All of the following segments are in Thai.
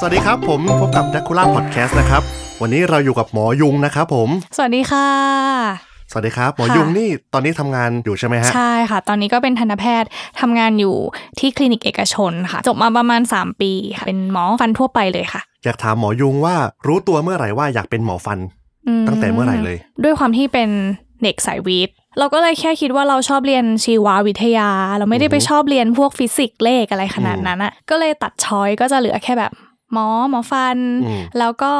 สวัสดีครับผมพบกับดักคูล่าพอดแคสต์นะครับ วันนี้เราอยู่กับหมอยุงนะครับผม สวัสดีค่ะ สวัสดีครับ หมอค่ะ ยุงนี่ตอนนี้ทำงานอยู่ใช่ไหมฮะ ใช่ค่ะ ตอนนี้ก็เป็นทันตแพทย์ทำงานอยู่ที่คลินิกเอกชนค่ะ จบมาประมาณ 3 ปีค่ะ เป็นหมอฟันทั่วไปเลยค่ะอยากถามหมอยุงว่ารู้ตัวเมื่อไหร่ว่าอยากเป็นหมอฟันอืตั้งแต่เมื่อไหร่เลย ด้วยความที่เป็นเด็กสายวิทย์ เราก็เลยแค่คิดว่าเราชอบเรียนชีววิทยา เราไม่ได้ไปอือฮึ ชอบเรียนพวกฟิสิกส์เลขอะไรขนาดนั้นอะก็เลยตัด choice ก็จะเหลือแค่แบบ หมอหมอฟันอืมแล้วก็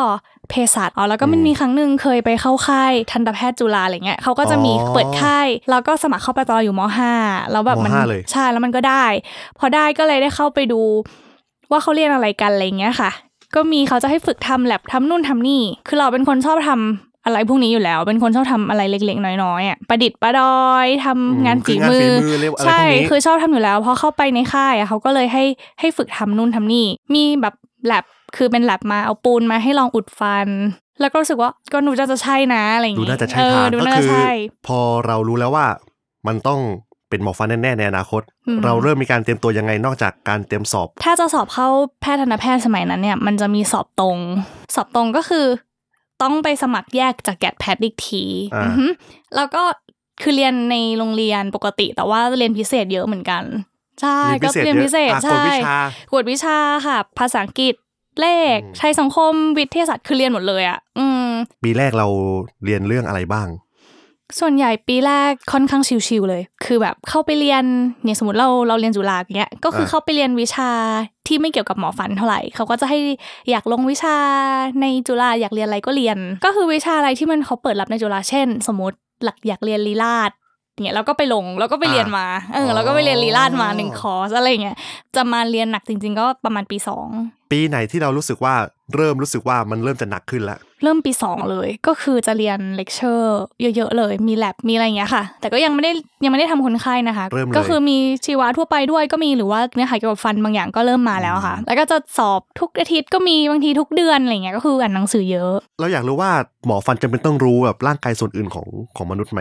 เภสัชอ๋อแล้วก็มันอืมมีครั้งหนึ่งเคยไปเข้าค่ายทันตแพทย์จุฬาอะไรเงี้ยเขาก็จะมีอ๋อเปิดค่ายแล้วก็สมัครเข้าไปตอนเราอยู่มห้าแล้วแบบมันมห้าเลยใช่แล้วมันก็ได้ พอได้ก็เลยได้เข้าไปดู ว่าเขาเรียนอะไรกันอะไรเงี้ยค่ะ ก็มีเขาจะให้ฝึกทำแลบทำนู่นทำนี่ คือเราเป็นคนชอบทำอะไรพวกนี้อยู่แล้ว เป็นคนชอบทำอะไรเล็ก ๆ น้อยๆอะประดิษฐ์ประดอยทำงานคืฝีองานมืฝีอมือเรียกว่าอะไรใช่พวกนี้คือชอบทำอยู่แล้วพอเข้าไปในค่ายอะเขาก็เลยให้ให้ฝึกทำนู่นทำนี่ มีแบบ แลบคือเป็นแลบมาเอาปูนมาให้ลองอุดฟัน แล้วก็รู้สึกว่าก็หนูจะจะใช่นะอะไรอย่างดูงี้น่าจะใช่เออทางดูก็น่าคืจะอใช่พอเรารู้แล้วว่ามันต้องเป็นหมอฟันแน่ๆในอนาคตอืมเราเริ่มมีการเตรียมตัวยังไงนอกจากการเตรียมสอบ ถ้าจะสอบเข้าแพทย์ทันตแพทย์สมัยนั้นเนี่ย มันจะมีสอบตรง สอบตรงก็คือ ต้องไปสมัครแยกจากแกดแพทย์อีกทีอ่าอือฮึแล้วก็คือเรียนในโรงเรียนปกติ แต่ว่าเรียนพิเศษเยอะเหมือนกัน ใช่ก็เรียนพิเศษอะกใช่ฎวิชากวดวิชาค่ะ ภาษาอังกฤษเลขอืมไทยสังคมวิทยาศาสตร์คือเรียนหมดเลยอะ อืม ปีแรกเราเรียนเรื่องอะไรบ้าง ส่วนใหญ่ปีแรกค่อนข้างชิวๆเลย คือแบบเข้าไปเรียนเนี่ยสมมติเราเราเรียนจุฬาอย่างเงี้ย ก็คืออ่าเข้าไปเรียนวิชาที่ไม่เกี่ยวกับหมอฟันเท่าไหร่เขาก็จะให้อยากลงวิชาในจุฬาอยากเรียนอะไรก็เรียน ก็คือวิชาอะไรที่มันเขาเปิดรับในจุฬาเช่น สมมติหลักอยากเรียนลีลาศ เนี่ยเราก็ไปลงแล้วก็ไปเรียนมาเออเราก็ไปเรียนลีลาศมาหนึ่งคอร์สอะไรเงี้ยจะมาเรียนหนักจริง ๆ ก็ประมาณปีสองปีไหนที่เรารู้สึกว่าเริ่มรู้สึกว่ามันเริ่มจะหนักขึ้นแล้ว เริ่มปีสองเลยก็คือจะเรียนเลคเชอร์เยอะๆเลย มีแลบมีอะไรอย่างเงี้ยค่ะ แต่ก็ยังไม่ได้ยังไม่ได้ทำคนไข้นะคะเริ่มเลยก็คือมีชีวะทั่วไปด้วยก็มีหรือว่าเนื้อหาเกี่ยวกับฟันบางอย่างก็เริ่มมาแล้วค่ะ แล้วก็จะสอบทุกอาทิตย์ก็มีบางทีทุกเดือนอะไรเงี้ยก็คืออ่านหนังสือเยอะ เราอยากรู้ว่าหมอฟันจำเป็นต้องรู้แบบร่างกายส่วนอื่นของของมนุษย์ไหม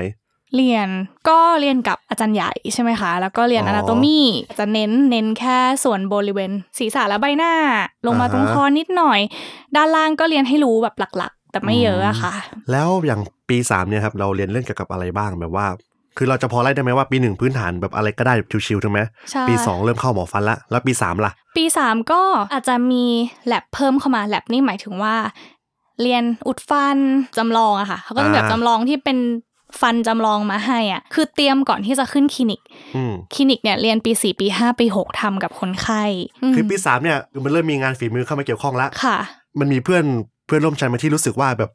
เรียนก็เรียนกับอาจารย์ใหญ่ใช่ไหมคะ แล้วก็เรียนอ๋ออนาโตมีจะเน้นเน้นแค่ส่วนบริเวณศีรษะและใบหน้า ลงมาอ่าฮะตรงคอนิดหน่อย ด้านล่างก็เรียนให้รู้แบบหลักๆ แต่ไม่เยอะอะค่ะ แล้วอย่างปีสามเนี่ยครับเราเรียนเรื่องเกี่ยวกับอะไรบ้างแบบว่า คือเราจะพอไล่ได้ไหมว่าปีหนึ่งพื้นฐานแบบอะไรก็ได้แบบชิวๆถูกไหมใช่ปีสองเริ่มเข้าหมอฟันละแล้วปีสามล่ะ ปีสามก็อาจจะมีแลบเพิ่มเข้ามาแลบนี่หมายถึงว่าเรียนอุดฟันจำลองอะค่ะเขาก็จะแบบอ่าจำลองที่เป็น ฟันจำลองมาให้อะ คือเตรียมก่อนที่จะขึ้นคลินิกอืมคลินิกเนี่ยเรียนปีสี่ปีห้าปีหกทำกับคนไข้มคือปีสามเนี่ยมันเริ่มมีงานฝีมือเข้ามาเกี่ยวข้องละค่ะ มันมีเพื่อนเพื่อนร่วมชั้นมาที่รู้สึกว่าแบบ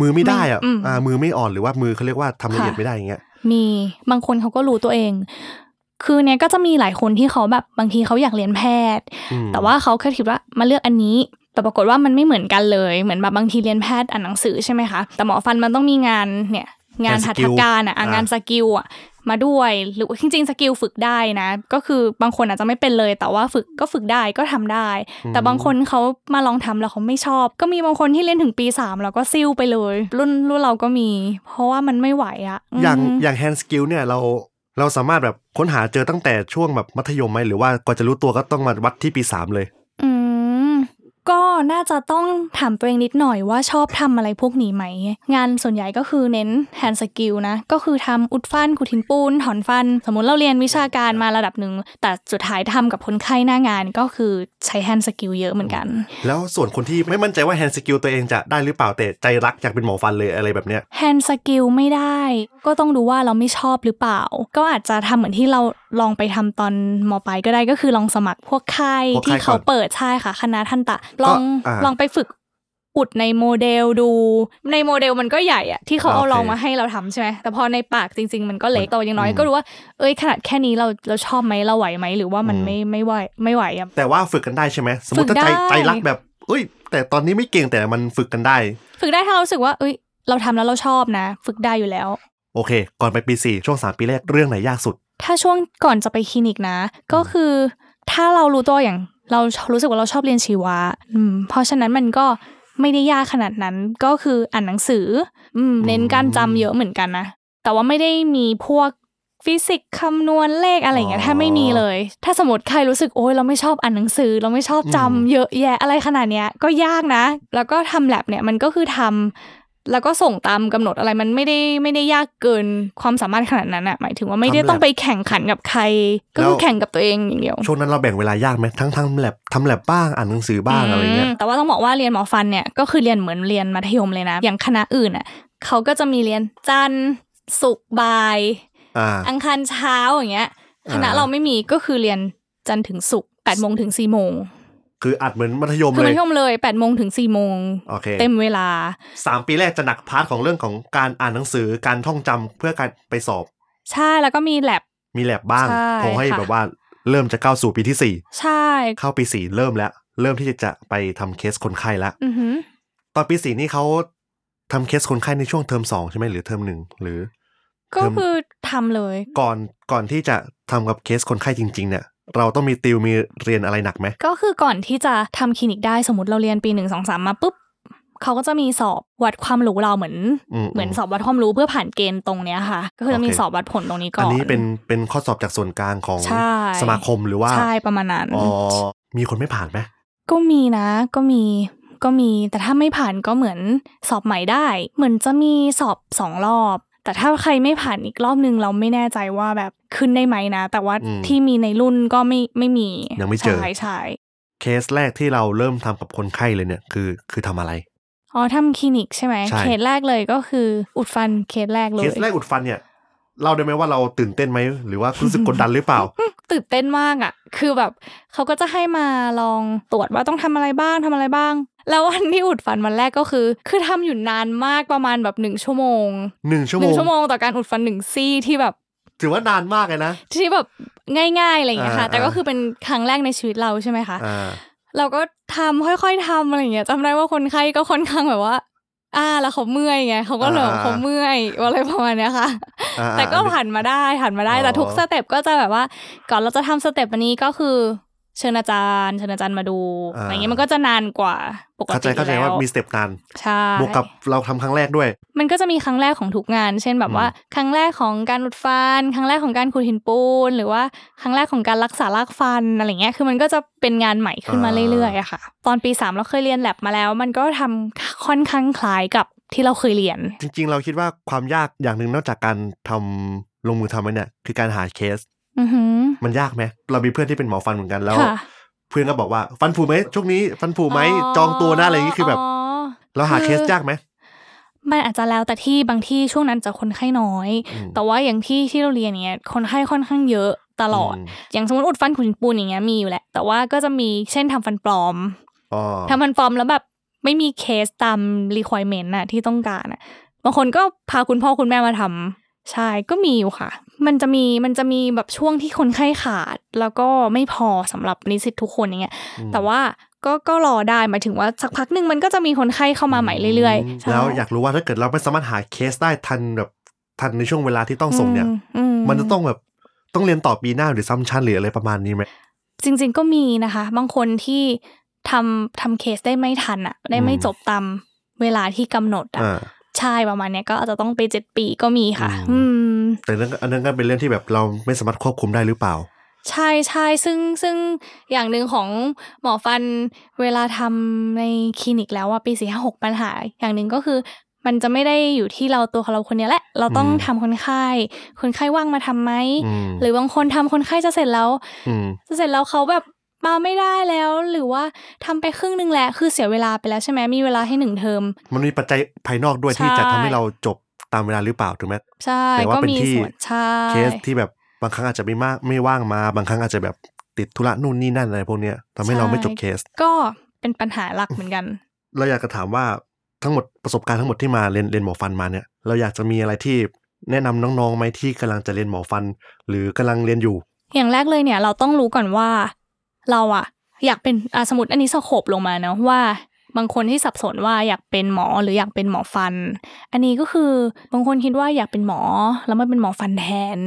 มือไม่ได้อะไม่อืมอ่ามือไม่อ่อนหรือว่ามือเขาเรียกว่าทำละเอียดค่ะไม่ได้อย่างเงี้ย มีบางคนเขาก็รู้ตัวเอง คือเนี่ยก็จะมีหลายคนที่เขาแบบบางทีเขาอยากเรียนแพทย์อืมแต่ว่าเขาแค่คิดว่ามาเลือกอันนี้แต่ปรากฏว่ามันไม่เหมือนกันเลย เหมือนแบบบางทีเรียนแพทย์อ่านหนังสือใช่ไหมคะ แต่หมอฟันมันต้องมีงานเนี่ย งานหัตถการอะอะงาน skill อะมาด้วยหรือว่าจริงๆ skill ฝึกได้นะ ก็คือบางคนอาจจะไม่เป็นเลย แต่ว่าฝึกก็ฝึกได้ก็ทำได้ แต่บางคนเขามาลองทำแล้วเขาไม่ชอบ ก็มีบางคนที่เรียนถึงปีสามแล้วก็ซิ่วไปเลย รุ่นรุ่นเราก็มี เพราะว่ามันไม่ไหวอะมอย่างอย่าง hand skill เนี่ยเราเราสามารถแบบค้นหาเจอตั้งแต่ช่วงแบบมัธยมไหมหรือว่ากว่าจะรู้ตัวก็ต้องมาวัดที่ปีสามเลยอืม ก็น่าจะต้องถามตัวเองนิดหน่อยว่าชอบทำอะไรพวกนี้ไหม งานส่วนใหญ่ก็คือเน้น hand skill นะ ก็คือทำอุดฟันขุดหินปูน ถอนฟัน สมมุติเราเรียนวิชาการมาระดับหนึ่ง แต่สุดท้ายทำกับคนไข้หน้างานก็คือใช้ hand skill เยอะเหมือนกัน แล้วส่วนคนที่ไม่มั่นใจว่า hand skill ตัวเองจะได้หรือเปล่าแต่ใจรักอยากเป็นหมอฟันเลยอะไรแบบเนี้ยhand skill ไม่ได้ ก็ต้องดูว่าเราไม่ชอบหรือเปล่า ก็อาจจะทำเหมือนที่เราลองไปทำตอนมปลายก็ได้ก็คือลองสมัครพวกค่ายพวกค่ายที่เขาก่อนเปิดใช่ค่ะคณะทันตะลองอ่าลองไปฝึกอุดในโมเดลดู ในโมเดลมันก็ใหญ่อะที่เขาเอาโอเคลองมาให้เราทำใช่ไหมแต่พอในปากจริง ๆ มันก็เล็กแต่อย่างน้อยอืมก็รู้ว่าเอ้ยขนาดแค่นี้เราเราชอบไหมเราไหวไหมหรือว่ามันอืมไม่ไม่ไหวไม่ไหวอะแต่ว่าฝึกกันได้ใช่ไหมสมมติฝึกได้ ถ้ากใจได้ใจรักแบบเอ้ย แต่ตอนนี้ไม่เก่งแต่มันฝึกกันได้ ฝึกได้ถ้าเรารู้สึกว่า เอ้ย เราทำแล้วเราชอบนะ ฝึกได้อยู่แล้ว โอเค ก่อนไปปีสี่ช่วงสามปีแรกเรื่องไหนยากสุด ถ้าช่วงก่อนจะไปคลินิกนะ ก็คือถ้าเรารู้ตัวอย่าง เรารู้สึกว่าเราชอบเรียนชีวะอืมเพราะฉะนั้นมันก็ไม่ได้ยากขนาดนั้นก็คืออ่านหนังสืออืมเน้นการจำเยอะเหมือนกันนะ แต่ว่าไม่ได้มีพวกฟิสิกส์คำนวณเลขอะไรอย่างเงี้ยอ๋อแทบไม่มีเลย ถ้าสมมติใครรู้สึกโอ๊ยเราไม่ชอบอ่านหนังสือ เราไม่ชอบจำอืมเยอะแยะอะไรขนาดเนี้ยก็ยากนะ แล้วก็ทำแลบเนี่ยมันก็คือทำ แล้วก็ส่งตามกำหนดอะไรมันไม่ได้ไม่ได้ยากเกินความสามารถขนาดนั้นอะหมายถึงว่าไม่ได้ต้องไปแข่งขันกับใคร ก็คือแข่งกับตัวเองอย่างเดียว ช่วงนั้นเราแบ่งเวลายากไหมทั้งทำแลบทำแลบบ้างอ่านหนังสือบ้างอะไรเงี้ยมแต่ว่าต้องบอกว่าเรียนหมอฟันเนี่ยก็คือเรียนเหมือนเรียนมัธยมเลยนะ อย่างคณะอื่นอะเขาก็จะมีเรียนจันทร์ศุกร์บ่ายอ่าอังคารเช้าอย่างเงี้ยอ่าคณะเราไม่มีก็คือเรียนจันทร์ถึงศุกร์แปดโมงถึงสี่โมง คืออัดเหมือนมัธยมคือเลมัยธยมเลยแปดโมงถึงสี่โมงโอเคเต็มเวลาสามปีแรกจะหนัก part ของเรื่องของการอ่านหนังสือการท่องจำเพื่อการไปสอบ ใช่แล้วก็มีแลบมีแลบบ้างใช่พอให้ค่ะแบบว่าเริ่มจะเข้าสู่ปีที่สี่ใช่ เข้าปีสี่เริ่มแล้ว เริ่มที่จะไปทำเคสคนไข้แล้วอือหือตอนปีสี่นี่เขาทำเคสคนไข้ในช่วงเทอมสองใช่ไหมหรือเทอมหนึ่งหรือ ก็คือทำเลย ก่อนก่อนที่จะทำกับเคสคนไข้จริง ๆ เนี่ย เราต้องมีติวมีเรียนอะไรหนักไหม ก็คือก่อนที่จะทำคลินิกได้สมมติเราเรียนปีหนึ่งสองสามมาปุ๊บเขาก็จะมีสอบวัดความรู้เราเหมือนอืมเหมือนสอบวัดความรู้เพื่อผ่านเกณฑ์ตรงเนี้ยค่ะ ก็คือจะมีโอเคสอบวัดผลตรงนี้ก่อัอนนนี้เป็นเป็นข้อสอบจากส่วนกลางของใช่สมาคมหรือว่าใช่ประมาณนั้นอ๋อมีคนไม่ผ่านไหมก็มีนะ ก็มีก็มีแต่ถ้าไม่ผ่านก็เหมือนสอบใหม่ได้ เหมือนจะมีสอบสองรอบ แต่ถ้าใครไม่ผ่านอีกรอบนึงเราไม่แน่ใจว่าแบบขึ้นได้ไหมนะ แต่ว่าที่มีในรุ่นก็ไม่ไม่มียังไม่เจอใช่ใช่เคสแรกที่เราเริ่มทำกับคนไข้เลยเนี่ยคือคือทำอะไรอ๋อทำคลินิกใช่ไหมใช่เคสแรกเลยก็คืออุดฟันเคสแรกเลยสแรกอุดฟันเนี่ยเล่าได้ไหมว่าเราตื่นเต้นไหมหรือว่ารู้สึกกดดันหรือเปล่า ตื่นเต้นมากอะ คือแบบเขาก็จะให้มาลองตรวจว่าต้องทำอะไรบ้างทำอะไรบ้าง แล้ววันที่อุดฟันวันแรกก็คือ คือทำอยู่นานมากประมาณแบบหนึ่งชั่วโมงหนึ่งชั่วหโมนึ่งงชั่วโมงต่อการอุดฟันหนึ่งซี่ที่แบบ ถือว่านานมากเลยนะที่แบบง่ายๆอะไรอย่างเงี้ยค่ะอ่าแต่ก็คือเป็นครั้งแรกในชีวิตเราใช่ไหมคะอ่าเราก็ทำค่อย ๆทำอะไรอย่างเงี้ยจำได้ว่าคนไข้ก็ค่อนข้างแบบว่า อ่าแล้วเขาเมื่อยไงเขาก็เลยบอกเขาเมื่อยอะไรประมาณเนี้ยค่ะอ่าแต่ก็อันนี้ผ่านมาได้ผ่านมาได้อ๋อแต่ทุก step ก็จะแบบว่า ก่อนเราจะทำ step อันนี้ก็คือ เชิญอาจารย์เชิญอาจารย์มาดูอะไรเงี้ยมันก็จะนานกว่าปกติเข้าใจเข้าใจแล้วว่ามี stepนานใช่บวกกับเราทำครั้งแรกด้วย มันก็จะมีครั้งแรกของทุกงาน เช่นแบบว่า ครั้งแรกของการอุดฟัน ครั้งแรกของการขูดหินปูน หรือว่าครั้งแรกของการรักษารากฟันอะไรเงี้ยคือมันก็จะเป็นงานใหม่ขึ้นมาอ่าเรื่อยๆอะค่ะ ตอนปีสามเราเคยเรียนแลบมาแล้ว มันก็ทำค่อนข้างคล้ายกับที่เราเคยเรียน จริง ๆ เราคิดว่าความยากอย่างหนึ่งนอกจากการทำลงมือทำมันเนี่ยคือการหาเคสอือหือ มันยากไหมเรามีเพื่อนที่เป็นหมอฟันเหมือนกันแล้วค่ะเพื่อนก็บอกว่าฟันผุไหมช่วงนี้ ฟันผุไหมจองตัวนะอะไรอย่างนี้คือแบบเราหาเคสยากไหมมันอาจจะแล้วแต่ที่บางที่ช่วงนั้นจะคนไข้น้อยอืมแต่ว่าอย่างที่ที่เราเรียนเนี้ยคนไข้ค่อนข้างเยอะตลอดมอย่างสมมติอุดฟันขูดหินปูนอย่างเงี้ยมีอยู่แหละ แต่ว่าก็จะมีเช่นทำฟันปลอมอ๋อทำฟันปลอมแล้วแบบไม่มีเคสตาม requirement น่ะที่ต้องการน่ะบางคนก็พาคุณพ่อคุณแม่มาทำใช่ก็มีอยู่ค่ะ มันจะมีมันจะมีแบบช่วงที่คนไข้ขาด แล้วก็ไม่พอสำหรับนิสิตทุกคนอย่างเงี้ยอืมแต่ว่าก็ก็รอได้หมายถึงว่าสักพักหนึ่งมันก็จะมีคนไข้เข้ามาใหม่เรื่อยๆใช่แล้วอยากรู้ว่าถ้าเกิดเราไม่สามารถหาเคสได้ทันแบบทันในช่วงเวลาที่ต้องส่งเนี่ยอืมันจะต้องแบบต้องเรียนต่อปีหน้าหรือซ้ำชั้นหรืออะไรประมาณนี้ไหมจริง ๆ ก็มีนะคะ บางคนที่ทำทำเคสได้ไม่ทันอะ ได้ไม่อืมจบตามเวลาที่กำหนดอะอ่า ใช่ประมาณเนี้ยก็อาจจะต้องไปเจ็ดปีก็มีค่ะ อือืมมแต่นั่นก็อันนั้นก็เป็นเรื่องที่แบบเราไม่สามารถควบคุมได้หรือเปล่า ใช่ใช่ซึ่งซึ่งอย่างหนึ่งของหมอฟันเวลาทำในคลินิกแล้วว่าปีสี่ห้าหกปัญหา อย่างหนึ่งก็คือมันจะไม่ได้อยู่ที่เราตัวเราคนเนี้ยแหละ เราต้องอืมทำคนไข้ คนไข้ว่างมาทำไหมอืมหรือบางคนทำคนไข้จะเสร็จแล้วอืมจะเสร็จแล้วเขาแบบ มาไม่ได้แล้วหรือว่าทำไปครึ่งหนึ่งแหละคือเสียเวลาไปแล้วใช่ไหมมีเวลาให้หนึ่งเทอม มันมีปัจจัยภายนอกด้วยใช่ที่จะทำให้เราจบตามเวลาหรือเปล่าถูกไหมใช่แต่ว่าก็เป็นมีที่ส่วนใช่เคสที่แบบบางครั้งอาจจะไม่มากไม่ว่างมา บางครั้งอาจจะแบบติดธุระนู่นนี่นั่นอะไรพวกเนี้ยทำให้เราไม่จบเคส ก็เป็นปัญหาหลักเหมือนกัน เราอยากจะถามว่าทั้งหมดประสบการณ์ทั้งหมดที่มาเรียนเรียนหมอฟันมาเนี่ย เราอยากจะมีอะไรที่แนะนำน้องๆไหมที่กำลังจะเรียนหมอฟัน หรือกำลังเรียนอยู่ อย่างแรกเลยเนี่ยเราต้องรู้ก่อนว่า เราอะอยากเป็นอสมมติอันนี้ scope ลงมาเนาะว่าบางคนที่สับสนว่าอยากเป็นหมอหรืออยากเป็นหมอฟัน อันนี้ก็คือบางคนคิดว่าอยากเป็นหมอแล้วมาเป็นหมอฟันแทน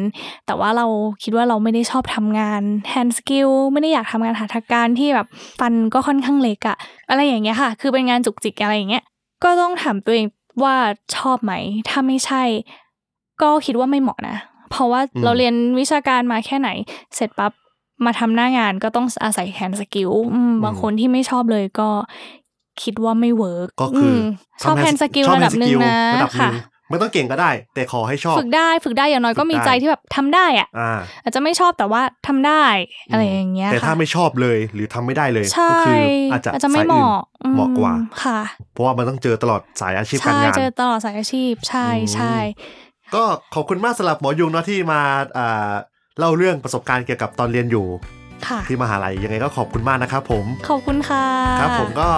แต่ว่าเราคิดว่าเราไม่ได้ชอบทำงาน hand skill ไม่ได้อยากทำงานหัตถการที่แบบฟันก็ค่อนข้างเล็กอะอะไรอย่างเงี้ยค่ะ คือเป็นงานจุกจิกอะไรอย่างเงี้ย ก็ต้องถามตัวเองว่าชอบไหม ถ้าไม่ใช่ ก็คิดว่าไม่เหมาะนะ เพราะว่าเราเรียนวิชาการมาแค่ไหน เสร็จปั๊บ มาทำหน้างานก็ต้องอาศัย hand skill อืมบางคนที่ไม่ชอบเลยก็คิดว่าไม่ work ก็คือชอบ hand skill ชอบระดับหนึ่ง hand skill นะระดับหนึ่ค่ะไม่ต้องเก่งก็ได้ แต่ขอให้ชอบ ฝึกได้ฝึกได้อย่างน้อยก็ฝึกมีได้ใจที่แบบทำได้อะอ่าอาจจะไม่ชอบแต่ว่าทำได้อะไรอย่างเงี้ยแต่ถ้าค่ะไม่ชอบเลยหรือทำไม่ได้เลยใช่ก็คืออาจจะอาจจะไม่สยเหอื่นมาะอืเหมาะกว่าค่ะ เพราะว่ามันต้องเจอตลอดสายอาชีพการใช่งานเจอตลอดสายอาชีพใช่อืมใช่ก็ขอบคุณมากสำหรับหมอยุงเนาะที่มาอ่า เล่าเรื่องประสบการณ์เกี่ยวกับตอนเรียนอยู่ค่ะที่มหาลัยยังไงก็ขอบคุณมากนะครับผม ขอบคุณค่ะ ครับผมก็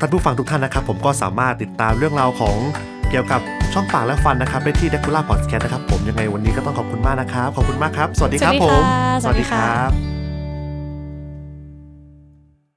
ท่านผู้ฟังทุกท่านนะครับ ผมก็สามารถติดตามเรื่องราวของเกี่ยวกับช่องปากและฟันนะครับได้ที่ d ด c u l a Podcast นะครับผมยังไงวันนี้ก็ต้องขอบคุณมากนะครับ ขอบคุณมากครับ สวัสดีครับสวัสดีผมค่ะสวัสดีค่ะรับ